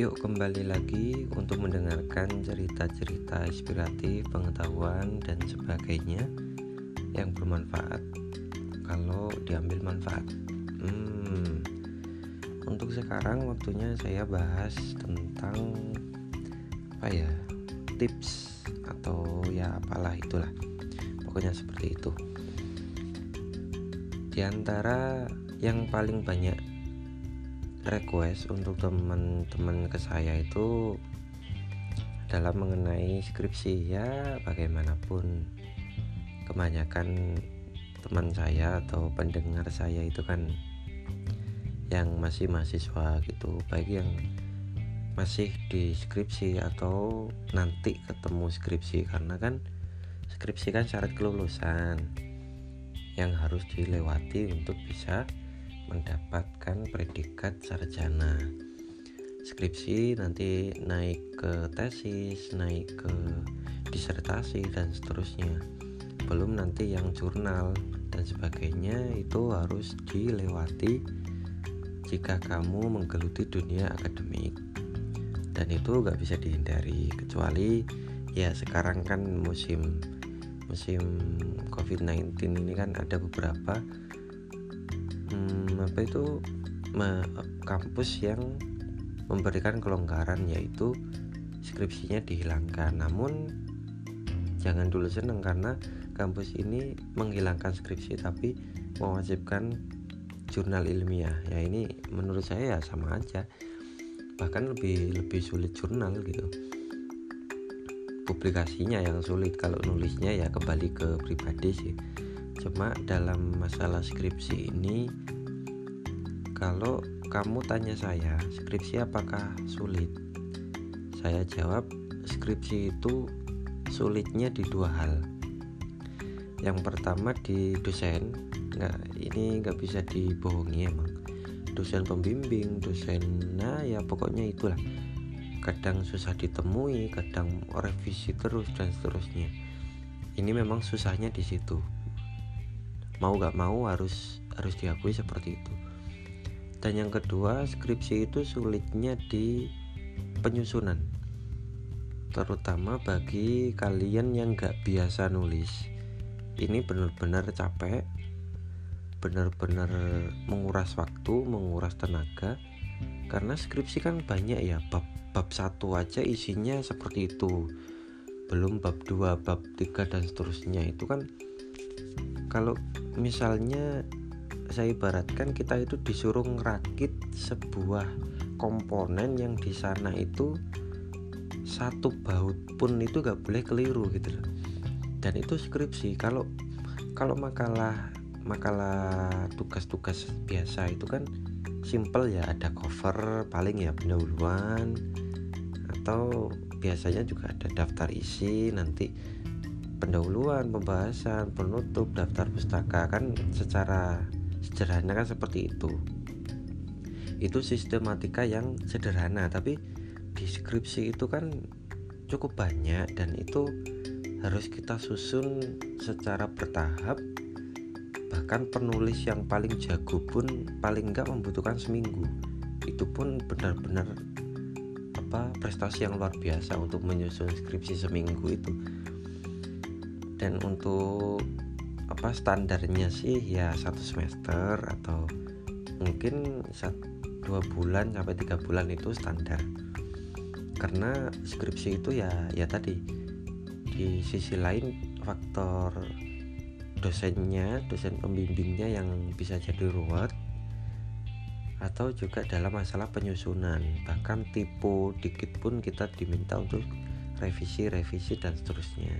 Yuk kembali lagi untuk mendengarkan cerita-cerita inspiratif, pengetahuan dan sebagainya yang bermanfaat kalau diambil manfaat. Hmm, untuk sekarang waktunya saya bahas tentang apa ya tips atau ya apalah itulah pokoknya seperti itu. Di antara yang paling banyak request untuk teman-teman ke saya itu dalam mengenai skripsi. Ya bagaimanapun kebanyakan teman saya atau pendengar saya itu kan yang masih mahasiswa gitu baik yang masih di skripsi atau nanti ketemu skripsi karena kan skripsi kan syarat kelulusan yang harus dilewati untuk bisa mendapatkan predikat sarjana. Skripsi nanti naik ke tesis naik ke disertasi dan seterusnya. Belum nanti yang jurnal dan sebagainya itu harus dilewati jika kamu menggeluti dunia akademik. Dan itu gak bisa dihindari kecuali ya sekarang kan musim musim COVID-19 ini kan ada beberapa apa itu kampus yang memberikan kelonggaran yaitu skripsinya dihilangkan? Namun jangan dulu senang karena kampus ini menghilangkan skripsi tapi mewajibkan jurnal ilmiah. Ya ini menurut saya ya sama aja. Bahkan lebih lebih sulit jurnal gitu. Publikasinya yang sulit kalau nulisnya ya kembali ke pribadi sih. Cuma dalam masalah skripsi ini kalau kamu tanya saya skripsi apakah sulit? Saya jawab skripsi itu sulitnya di dua hal. Yang pertama di dosen nggak ini nggak bisa dibohongi emang. Dosen pembimbing dosen nah ya pokoknya itulah. Kadang susah ditemui kadang revisi terus dan seterusnya. Ini memang susahnya di situ. Mau gak mau harus harus diakui seperti itu dan yang kedua skripsi itu sulitnya di penyusunan terutama bagi kalian yang gak biasa nulis. Ini benar-benar capek benar-benar menguras waktu menguras tenaga karena skripsi kan banyak ya bab bab satu aja isinya seperti itu. Belum bab 2 bab 3 dan seterusnya. Itu kan kalau misalnya saya ibaratkan kita itu disuruh ngerakit sebuah komponen yang di sana itu satu baut pun itu gak boleh keliru gitu loh. Dan itu skripsi. Kalau kalau makalah makalah tugas-tugas biasa itu kan simple ya. Ada cover paling ya pendahuluan atau biasanya juga ada daftar isi nanti pendahuluan, pembahasan, penutup, daftar pustaka. Kan secara sederhana kan seperti itu. Itu sistematika yang sederhana, tapi deskripsi itu kan cukup banyak dan itu harus kita susun secara bertahap. Bahkan penulis yang paling jago pun paling enggak membutuhkan seminggu. Itu pun benar-benar apa prestasi yang luar biasa untuk menyusun skripsi seminggu itu dan untuk apa standarnya sih ya satu semester atau mungkin satu dua bulan sampai tiga bulan itu standar. Karena skripsi itu ya ya tadi di sisi lain faktor dosennya dosen pembimbingnya yang bisa jadi ruwet atau juga dalam masalah penyusunan. Bahkan tipe dikit pun kita diminta untuk revisi revisi dan seterusnya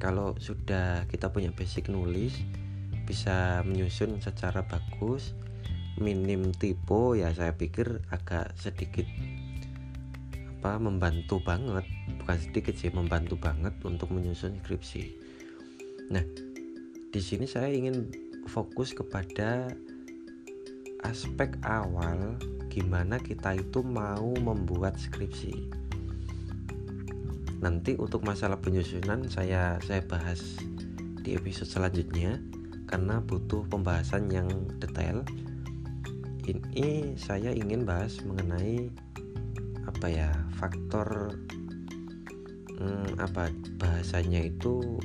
kalau sudah kita punya basic nulis bisa menyusun secara bagus minim tipe ya saya pikir agak sedikit apa membantu banget. Bukan sedikit sih membantu banget untuk menyusun skripsi. Nah di sini saya ingin fokus kepada aspek awal gimana kita itu mau membuat skripsi nanti untuk masalah penyusunan saya saya bahas di episode selanjutnya karena butuh pembahasan yang detail. Ini saya ingin bahas mengenai apa ya faktor hmm, apa bahasanya itu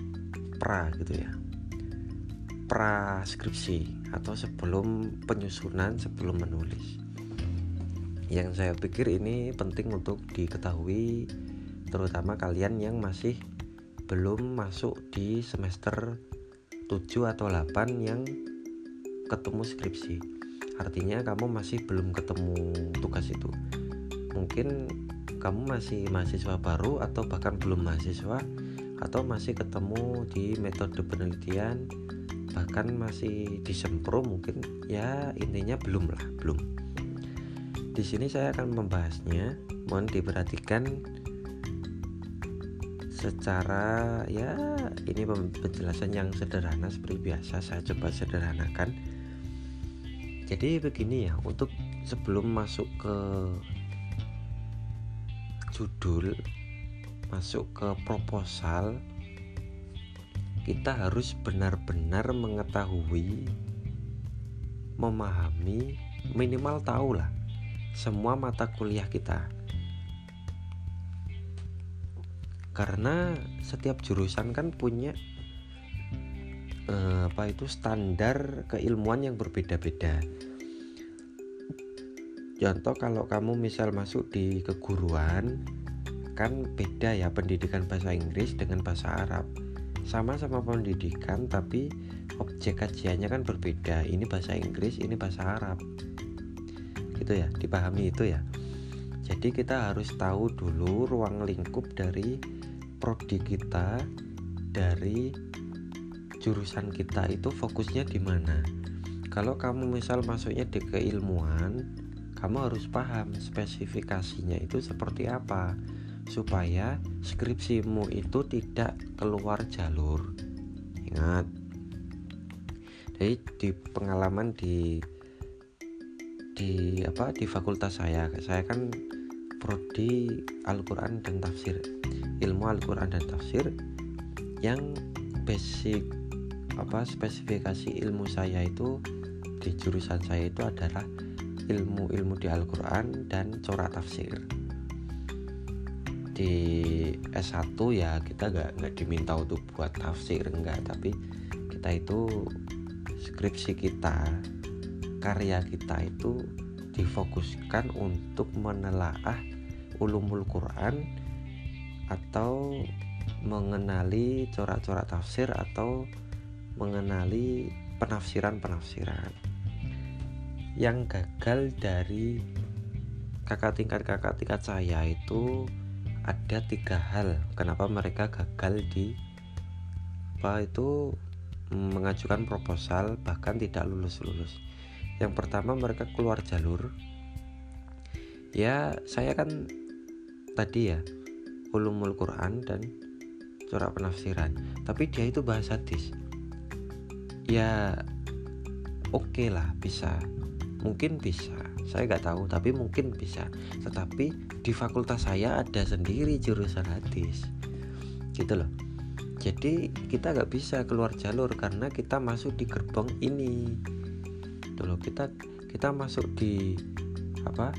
pra gitu ya. Praskripsi atau sebelum penyusunan sebelum menulis. Yang saya pikir ini penting untuk diketahui terutama kalian yang masih belum masuk di semester 7 atau 8 yang ketemu skripsi. Artinya kamu masih belum ketemu tugas itu. Mungkin kamu masih mahasiswa baru atau bahkan belum mahasiswa atau masih ketemu di metode penelitian bahkan masih disempro mungkin ya intinya belum lah belum. Di sini saya akan membahasnya. Mohon diperhatikan secara ya ini penjelasan yang sederhana seperti biasa saya coba sederhanakan. Jadi begini ya untuk sebelum masuk ke judul masuk ke proposal kita harus benar-benar mengetahui memahami minimal tahu lah semua mata kuliah kita karena setiap jurusan kan punya eh, apa itu standar keilmuan yang berbeda-beda. Contoh kalau kamu misal masuk di keguruan kan beda ya pendidikan bahasa Inggris dengan bahasa Arab. Sama-sama pendidikan tapi objek kajiannya kan berbeda. Ini bahasa Inggris ini bahasa Arab. Gitu ya dipahami itu ya. Jadi kita harus tahu dulu ruang lingkup dari prodi kita dari jurusan kita itu fokusnya di mana? Kalau kamu misal masuknya di keilmuan kamu harus paham spesifikasinya itu seperti apa supaya skripsimu itu tidak keluar jalur. Ingat. Jadi di pengalaman di di apa di fakultas saya saya kan prodi Al-Quran dan tafsir ilmu Al-Quran dan tafsir yang basic apa spesifikasi ilmu saya itu di jurusan saya itu adalah ilmu-ilmu di Al-Quran dan corak tafsir. Di S1 ya kita nggak nggak diminta untuk buat tafsir enggak tapi kita itu skripsi kita karya kita itu difokuskan untuk menelaah ulumul Quran atau mengenali corak-corak tafsir atau mengenali penafsiran-penafsiran. Yang gagal dari kakak tingkat kakak tingkat saya itu ada tiga hal. Kenapa mereka gagal di apa itu mengajukan proposal bahkan tidak lulus-lulus? Yang pertama mereka keluar jalur. Ya saya kan tadi ya ulumul Quran dan corak penafsiran. Tapi dia itu bahasa hadis. Ya oke okay lah bisa. Mungkin bisa. Saya nggak tahu tapi mungkin bisa. Tetapi di fakultas saya ada sendiri jurusan hadis. Gitu loh. Jadi kita nggak bisa keluar jalur karena kita masuk di gerbang ini. Gitu loh. Kita kita masuk di apa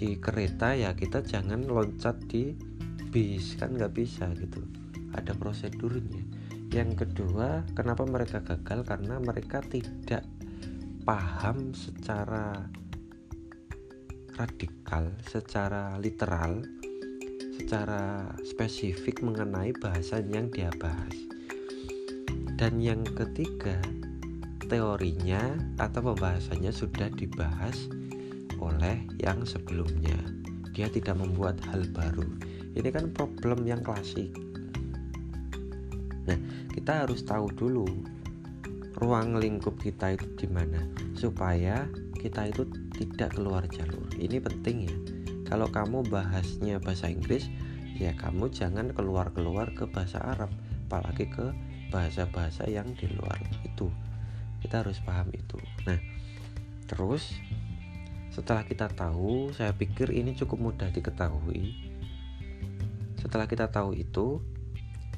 di kereta ya kita jangan loncat di bis kan nggak bisa gitu. Ada prosedurnya yang kedua kenapa mereka gagal? Karena mereka tidak paham secara radikal secara literal secara spesifik mengenai bahasan yang dia bahas. Dan yang ketiga teorinya atau pembahasannya sudah dibahas oleh yang sebelumnya. Dia tidak membuat hal baru. Ini kan problem yang klasik. Nah, kita harus tahu dulu ruang lingkup kita itu di mana supaya kita itu tidak keluar jalur. Ini penting ya. Kalau kamu bahasnya bahasa Inggris, ya kamu jangan keluar-keluar ke bahasa Arab, apalagi ke bahasa-bahasa yang di luar itu kita harus paham itu nah terus setelah kita tahu saya pikir ini cukup mudah diketahui. Setelah kita tahu itu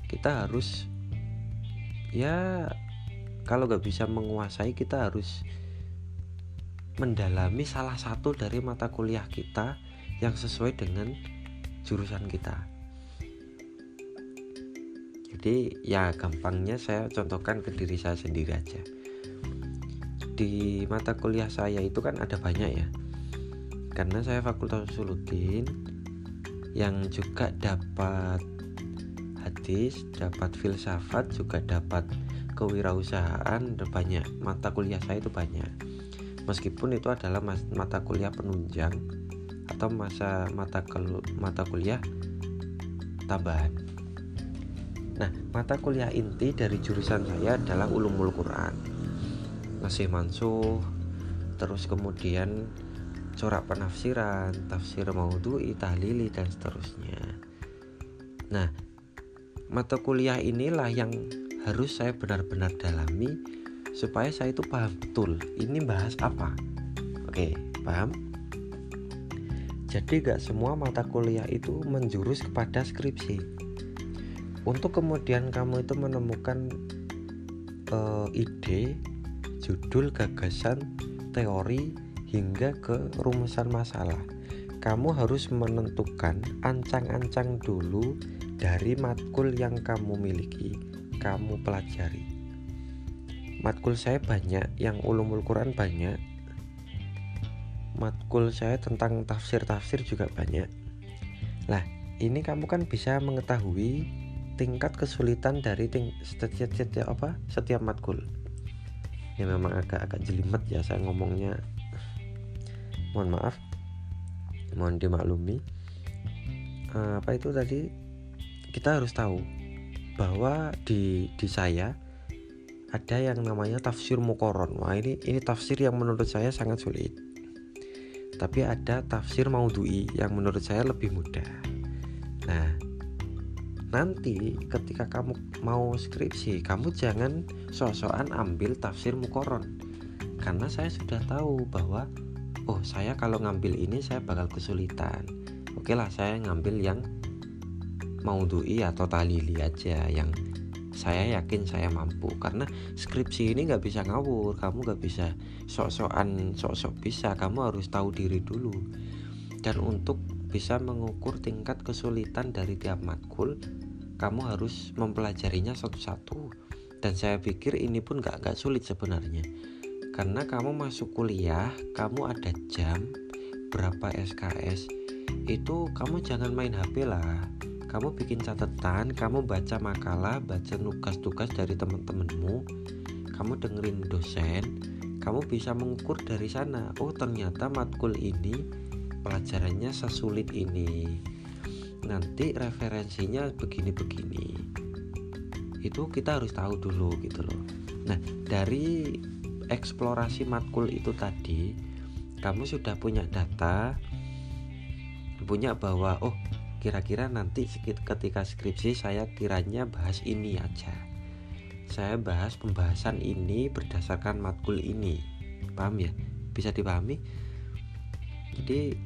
kita harus ya kalau nggak bisa menguasai kita harus mendalami salah satu dari mata kuliah kita yang sesuai dengan jurusan kita. Jadi ya gampangnya saya contohkan ke diri saya sendiri aja. Di mata kuliah saya itu kan ada banyak ya karena saya fakultas Suludin yang juga dapat hadis dapat filsafat juga dapat kewirausahaan banyak mata kuliah saya itu banyak meskipun itu adalah mata kuliah penunjang atau masa mata mata kuliah tambahan Nah, mata kuliah inti dari jurusan saya adalah ulumul Quran. Masih mansuh, terus kemudian corak penafsiran, tafsir maudhu'i, tahlili dan seterusnya. Nah, mata kuliah inilah yang harus saya benar-benar dalami supaya saya itu paham betul ini bahas apa. Oke, paham? Jadi gak semua mata kuliah itu menjurus kepada skripsi untuk kemudian kamu itu menemukan uh, ide, judul, gagasan, teori hingga ke rumusan masalah. Kamu harus menentukan ancang-ancang dulu dari matkul yang kamu miliki, kamu pelajari. Matkul saya banyak, yang ulumul Quran banyak. Matkul saya tentang tafsir-tafsir juga banyak. Lah, ini kamu kan bisa mengetahui tingkat kesulitan dari ting setiap, setiap apa setiap matkul ya memang agak-agak jelimet ya saya ngomongnya mohon maaf. Mohon dimaklumi. Uh, apa itu tadi? Kita harus tahu bahwa di di saya ada yang namanya tafsir mukoron wah ini ini tafsir yang menurut saya sangat sulit. Tapi ada tafsir maudhui yang menurut saya lebih mudah. Nah nanti ketika kamu mau skripsi kamu jangan sok-sokan ambil tafsir mukoron karena saya sudah tahu bahwa oh saya kalau ngambil ini saya bakal kesulitan. Oke lah saya ngambil yang mau dui atau talili aja yang saya yakin saya mampu. Karena skripsi ini nggak bisa ngawur kamu nggak bisa sok-sokan sok-sok bisa. Kamu harus tahu diri dulu. Dan untuk bisa mengukur tingkat kesulitan dari tiap matkul kamu harus mempelajarinya satu-satu. Dan saya pikir ini pun gak, gak sulit sebenarnya karena kamu masuk kuliah kamu ada jam berapa SKS itu kamu jangan main HP lah. Kamu bikin catatan kamu baca makalah baca tugas-tugas dari teman-temanmu. Kamu dengerin dosen kamu bisa mengukur dari sana oh ternyata matkul ini pelajarannya sesulit ini. Nanti referensinya begini-begini. Itu kita harus tahu dulu gitu loh. Nah dari eksplorasi matkul itu tadi kamu sudah punya data punya bahwa oh kira-kira nanti ketika skripsi saya kiranya bahas ini aja. Saya bahas pembahasan ini berdasarkan matkul ini. Paham ya? Bisa dipahami? Jadi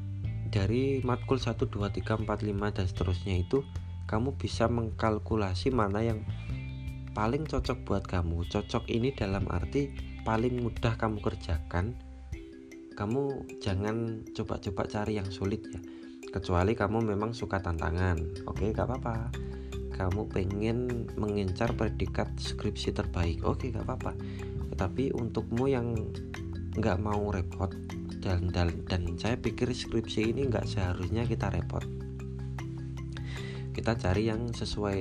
dari matkul 1 2 3 4 5 dan seterusnya itu kamu bisa mengkalkulasi mana yang paling cocok buat kamu. Cocok ini dalam arti paling mudah kamu kerjakan kamu jangan coba-coba cari yang sulit ya. Kecuali kamu memang suka tantangan. Oke gak apa-apa. Kamu pengen mengincar predikat skripsi terbaik. Oke gak apa-apa. Tetapi untukmu yang nggak mau repot dan, dan dan saya pikir skripsi ini nggak seharusnya kita repot. Kita cari yang sesuai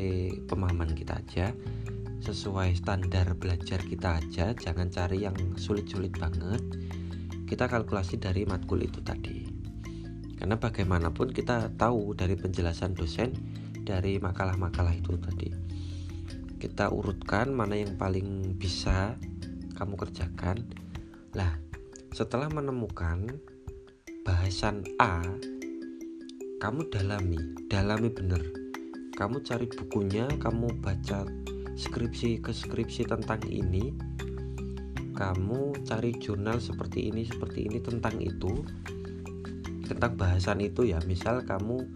pemahaman kita aja sesuai standar belajar kita aja jangan cari yang sulit-sulit banget. Kita kalkulasi dari matkul itu tadi. Karena bagaimanapun kita tahu dari penjelasan dosen dari makalah-makalah itu tadi. Kita urutkan mana yang paling bisa kamu kerjakan. Lah setelah menemukan bahasan A, kamu dalami, dalami bener. Kamu cari bukunya, kamu baca skripsi ke skripsi tentang ini. Kamu cari jurnal seperti ini, seperti ini tentang itu. Tentang bahasan itu ya, misal kamu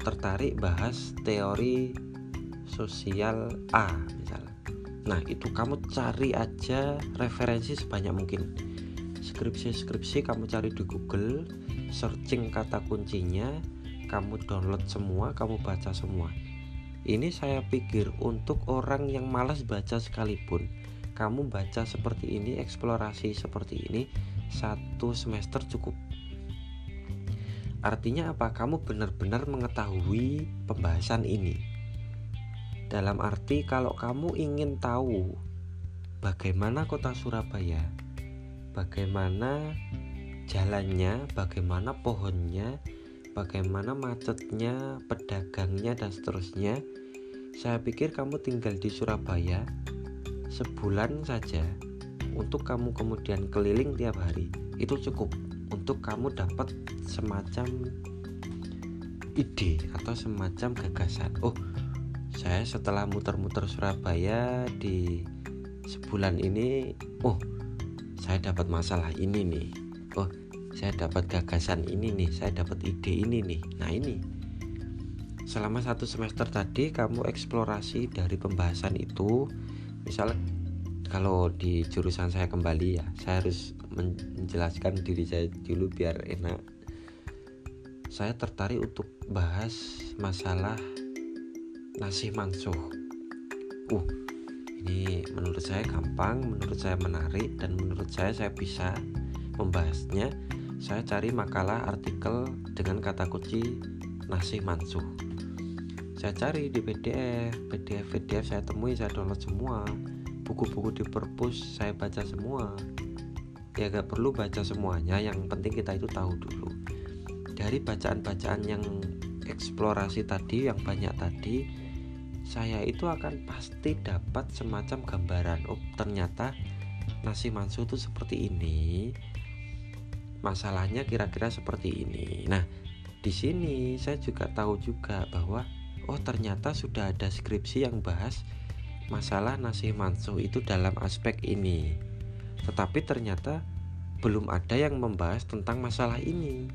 tertarik bahas teori sosial A Nah, itu kamu cari aja referensi sebanyak mungkin. skripsi-skripsi kamu cari di Google searching kata kuncinya kamu download semua kamu baca semua ini saya pikir untuk orang yang malas baca sekalipun kamu baca seperti ini eksplorasi seperti ini satu semester cukup. Artinya apa? Kamu benar-benar mengetahui pembahasan ini. Dalam arti kalau kamu ingin tahu bagaimana kota Surabaya bagaimana jalannya bagaimana pohonnya bagaimana macetnya, pedagangnya dan seterusnya. Saya pikir kamu tinggal di Surabaya sebulan saja untuk kamu kemudian keliling tiap hari itu cukup untuk kamu dapat semacam ide atau semacam gagasan. Oh, saya setelah muter-muter Surabaya di sebulan ini, oh, saya dapat masalah ini nih. Saya dapat gagasan ini nih saya dapat ide ini nih. Nah ini. Selama satu semester tadi kamu eksplorasi dari pembahasan itu. Misalnya kalau di jurusan saya kembali ya saya harus menjelaskan diri saya dulu biar enak. Saya tertarik untuk bahas masalah nasi mansuh uh ini menurut saya gampang menurut saya menarik dan menurut saya saya bisa membahasnya saya cari makalah artikel dengan kata kunci nasi mansuh. Saya cari di PDF PDF PDF saya temui saya download semua. Buku-buku di perpus saya baca semua. Ya gak perlu baca semuanya yang penting kita itu tahu dulu. Dari bacaan-bacaan yang eksplorasi tadi yang banyak tadi saya itu akan pasti dapat semacam gambaran oh ternyata nasi mansuh itu seperti ini masalahnya kira-kira seperti ini. Nah, di sini saya juga tahu juga bahwa oh ternyata sudah ada skripsi yang bahas masalah nasi mansuh itu dalam aspek ini. Tetapi ternyata belum ada yang membahas tentang masalah ini.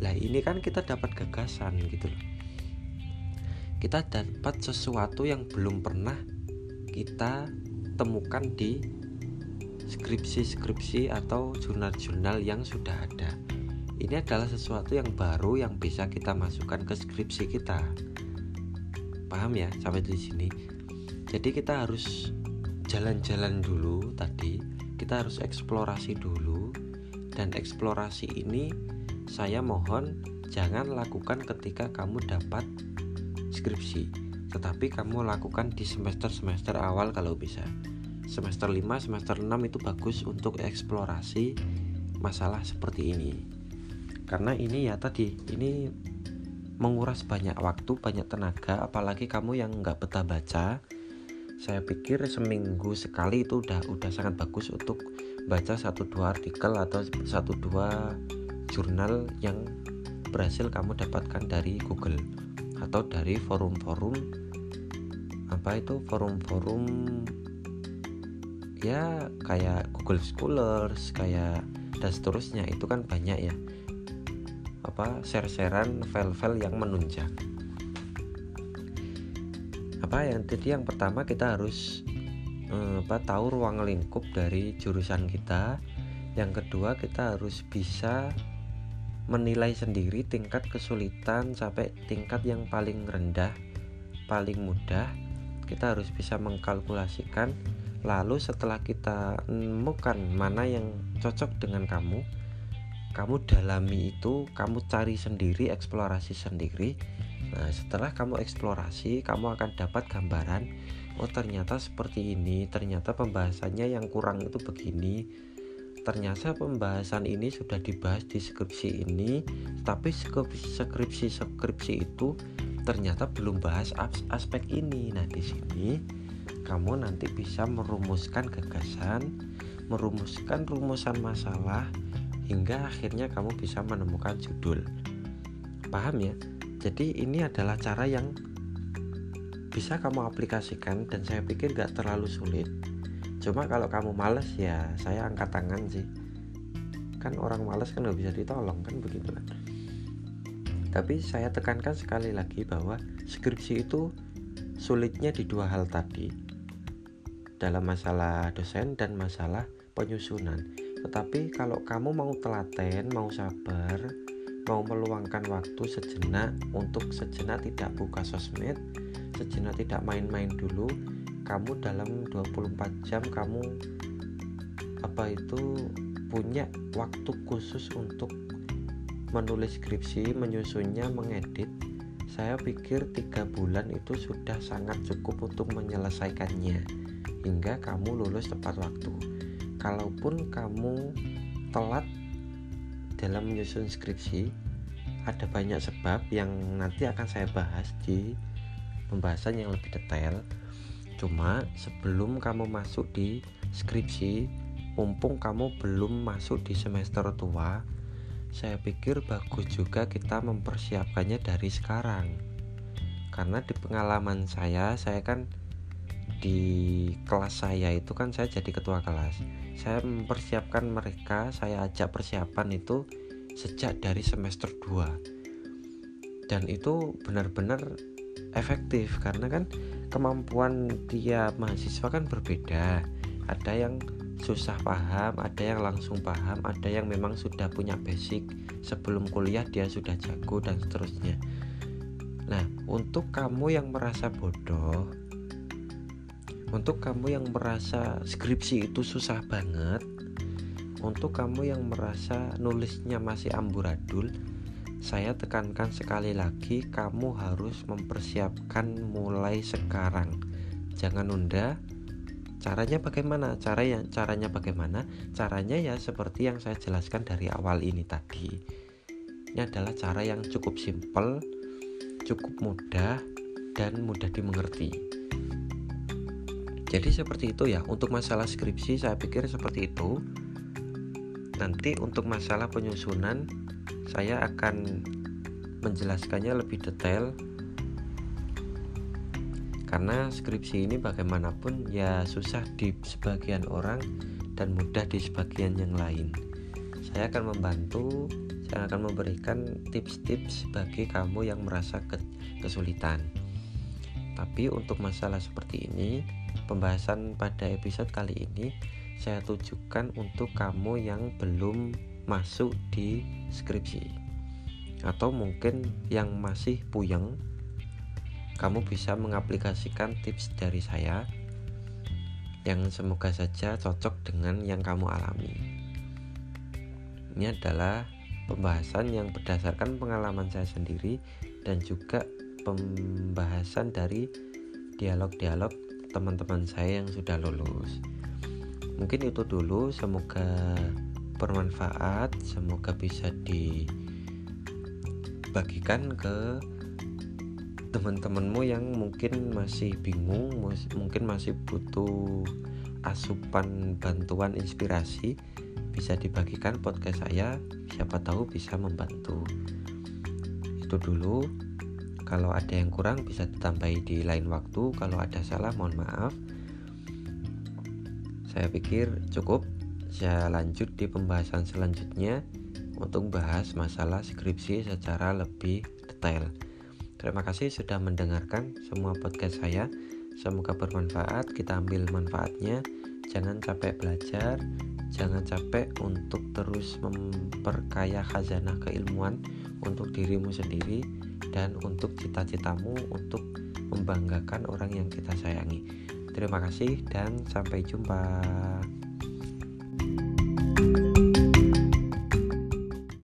Lah ini kan kita dapat gagasan gitu loh. Kita dapat sesuatu yang belum pernah kita temukan di skripsi-skripsi atau jurnal-jurnal yang sudah ada. Ini adalah sesuatu yang baru yang bisa kita masukkan ke skripsi kita. Paham ya sampai di sini? Jadi kita harus jalan-jalan dulu tadi, kita harus eksplorasi dulu dan eksplorasi ini saya mohon jangan lakukan ketika kamu dapat skripsi, tetapi kamu lakukan di semester-semester awal kalau bisa semester 5 semester 6 itu bagus untuk eksplorasi masalah seperti ini. Karena ini ya tadi ini menguras banyak waktu banyak tenaga apalagi kamu yang nggak betah baca. Saya pikir seminggu sekali itu udah udah sangat bagus untuk baca satu dua artikel atau satu dua jurnal yang berhasil kamu dapatkan dari Google atau dari forum-forum apa itu forum-forum ya kayak Google Scholars kayak dan seterusnya. Itu kan banyak ya. Apa share-sharean file-file yang menunjang. Apa yang jadi yang pertama kita harus eh, apa tahu ruang lingkup dari jurusan kita. Yang kedua kita harus bisa menilai sendiri tingkat kesulitan sampai tingkat yang paling rendah paling mudah. Kita harus bisa mengkalkulasikan Lalu setelah kita menemukan mana yang cocok dengan kamu, kamu dalami itu, kamu cari sendiri, eksplorasi sendiri. Nah, setelah kamu eksplorasi, kamu akan dapat gambaran, oh ternyata seperti ini, ternyata pembahasannya yang kurang itu begini. Ternyata pembahasan ini sudah dibahas di skripsi ini, tapi skripsi-skripsi itu ternyata belum bahas aspek ini. Nah, di sini kamu nanti bisa merumuskan gagasan, merumuskan rumusan masalah hingga akhirnya kamu bisa menemukan judul. Paham ya? Jadi ini adalah cara yang bisa kamu aplikasikan dan saya pikir gak terlalu sulit. Cuma kalau kamu males ya saya angkat tangan sih. Kan orang males kan gak bisa ditolong kan begitu kan. Tapi saya tekankan sekali lagi bahwa skripsi itu sulitnya di dua hal tadi dalam masalah dosen dan masalah penyusunan. tetapi kalau kamu mau telaten mau sabar mau meluangkan waktu sejenak untuk sejenak tidak buka sosmed sejenak tidak main-main dulu kamu dalam 24 jam kamu apa itu punya waktu khusus untuk menulis skripsi menyusunnya mengedit saya pikir tiga bulan itu sudah sangat cukup untuk menyelesaikannya hingga kamu lulus tepat waktu. Kalaupun kamu telat dalam menyusun skripsi ada banyak sebab yang nanti akan saya bahas di pembahasan yang lebih detail. Cuma sebelum kamu masuk di skripsi mumpung kamu belum masuk di semester tua saya pikir bagus juga kita mempersiapkannya dari sekarang. Karena di pengalaman saya saya kan di kelas saya itu kan saya jadi ketua kelas. Saya mempersiapkan mereka saya ajak persiapan itu sejak dari semester 2 dan itu benar-benar efektif karena kan kemampuan dia mahasiswa kan berbeda. Ada yang susah paham ada yang langsung paham ada yang memang sudah punya basic. Sebelum kuliah dia sudah jago dan seterusnya. Nah untuk kamu yang merasa bodoh untuk kamu yang merasa skripsi itu susah banget, untuk kamu yang merasa nulisnya masih amburadul, saya tekankan sekali lagi, kamu harus mempersiapkan mulai sekarang. Jangan nunda. Caranya bagaimana? Cara yang caranya bagaimana? Caranya ya seperti yang saya jelaskan dari awal ini tadi. Ini adalah cara yang cukup simpel, cukup mudah dan mudah dimengerti jadi seperti itu ya. Untuk masalah skripsi saya pikir seperti itu. Nanti untuk masalah penyusunan saya akan menjelaskannya lebih detail. Karena skripsi ini bagaimanapun ya susah di sebagian orang dan mudah di sebagian yang lain. Saya akan membantu saya akan memberikan tips-tips bagi kamu yang merasa kesulitan. Tapi untuk masalah seperti ini pembahasan pada episode kali ini saya tujukan untuk kamu yang belum masuk di skripsi. Atau mungkin yang masih puyeng kamu bisa mengaplikasikan tips dari saya yang semoga saja cocok dengan yang kamu alami. Ini adalah pembahasan yang berdasarkan pengalaman saya sendiri dan juga pembahasan dari dialog-dialog teman-teman saya yang sudah lulus. Mungkin itu dulu semoga bermanfaat semoga bisa dibagikan ke teman-temanmu yang mungkin masih bingung mungkin masih butuh asupan bantuan inspirasi. Bisa dibagikan podcast saya. Siapa tahu bisa membantu. Itu dulu kalau ada yang kurang bisa ditambahi di lain waktu. Kalau ada salah mohon maaf. Saya pikir cukup. Saya lanjut di pembahasan selanjutnya untuk bahas masalah skripsi secara lebih detail. Terima kasih sudah mendengarkan semua podcast saya. Semoga bermanfaat. Kita ambil manfaatnya. Jangan capek belajar. Jangan capek untuk terus memperkaya khazanah keilmuan untuk dirimu sendiri dan untuk cita-citamu untuk membanggakan orang yang kita sayangi. Terima kasih dan sampai jumpa.